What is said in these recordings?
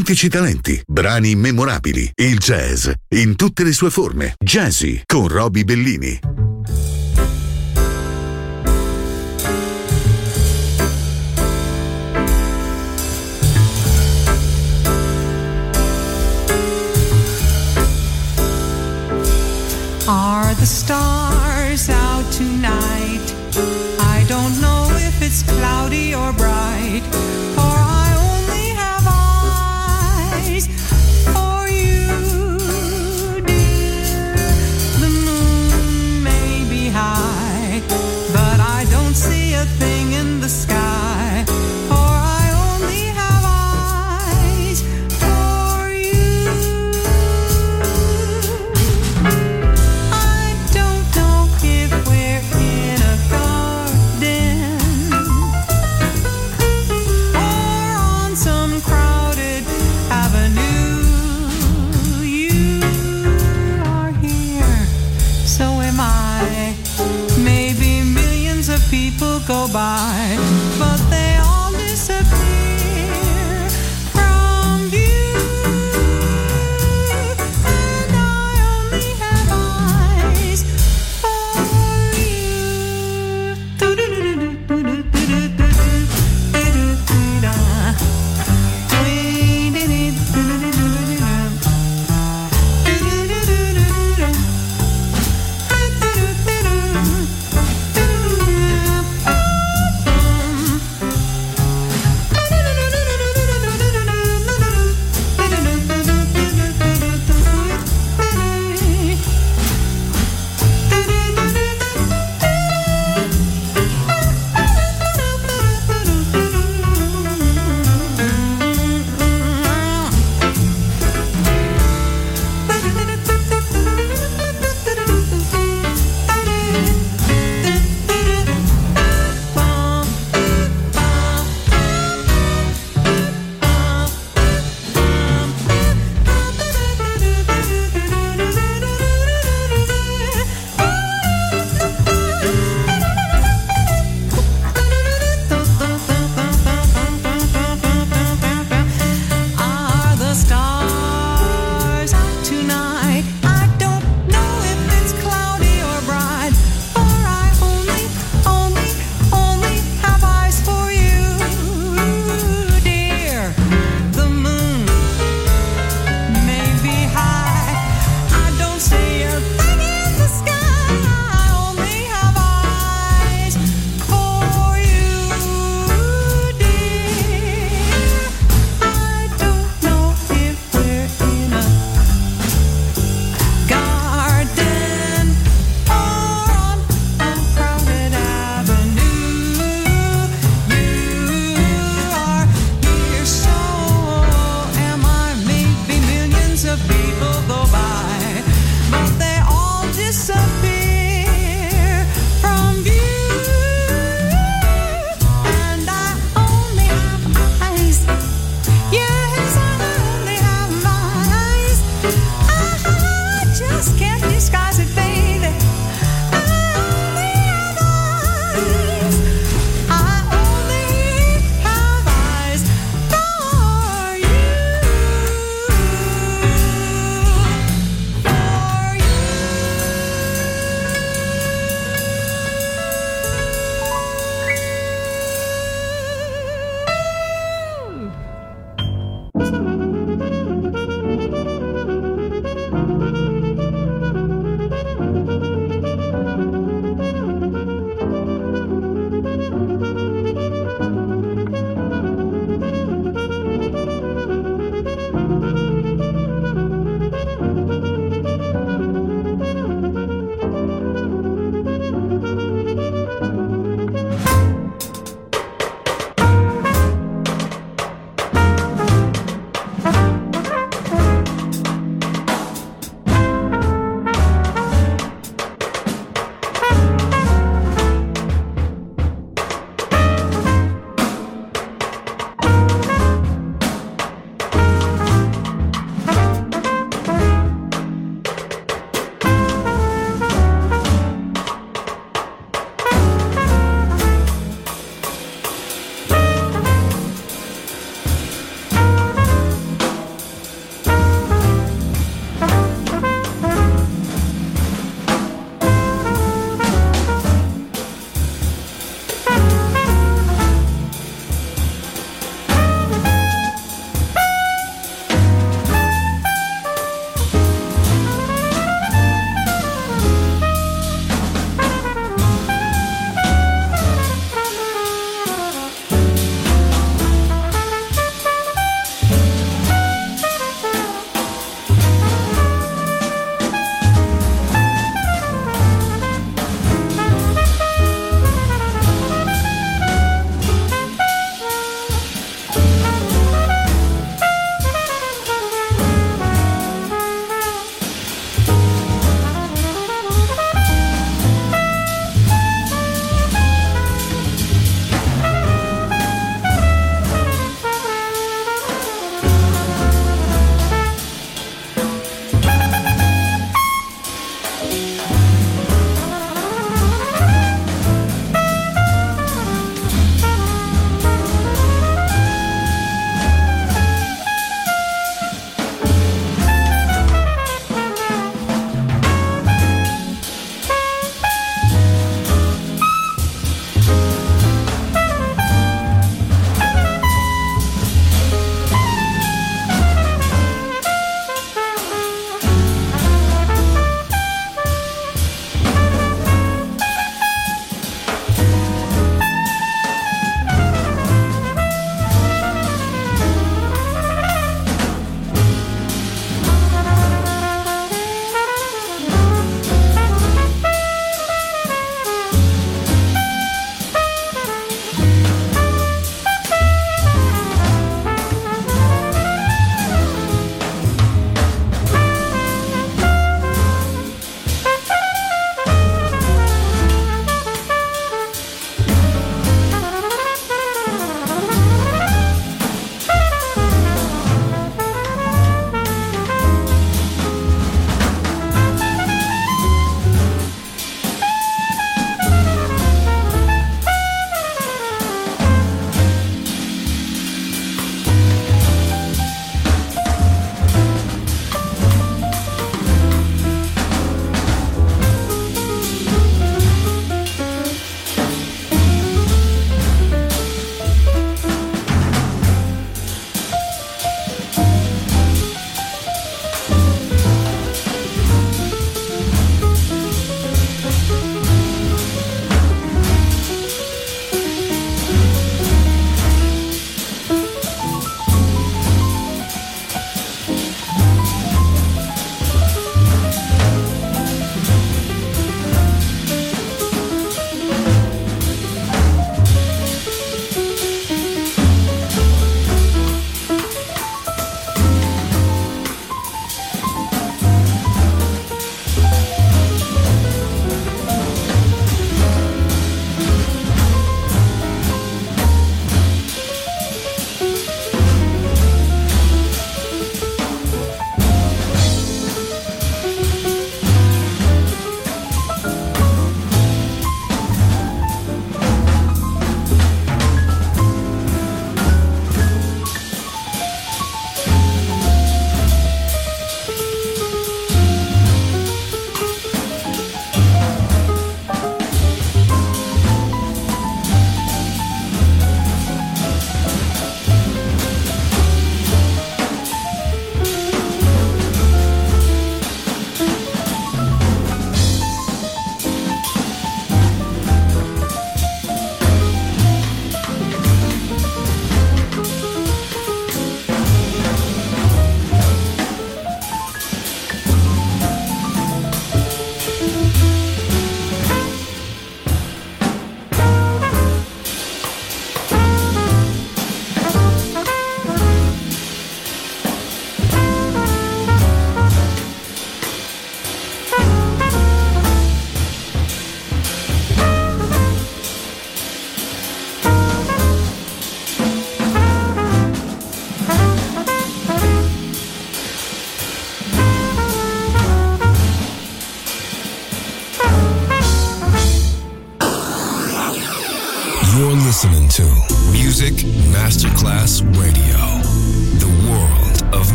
autentici talenti, brani immemorabili, il jazz in tutte le sue forme. Jazzy con Roby Bellini. Are the stars out tonight? I don't know if it's cloudy or bright. go by. But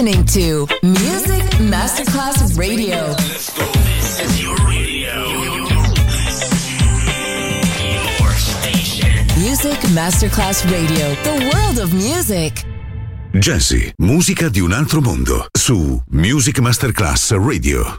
listening to Music Masterclass Radio. This is your radio. Your station. Music Masterclass Radio. The world of music. Jazzy, musica di un altro mondo. Su Music Masterclass Radio.